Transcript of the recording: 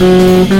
Música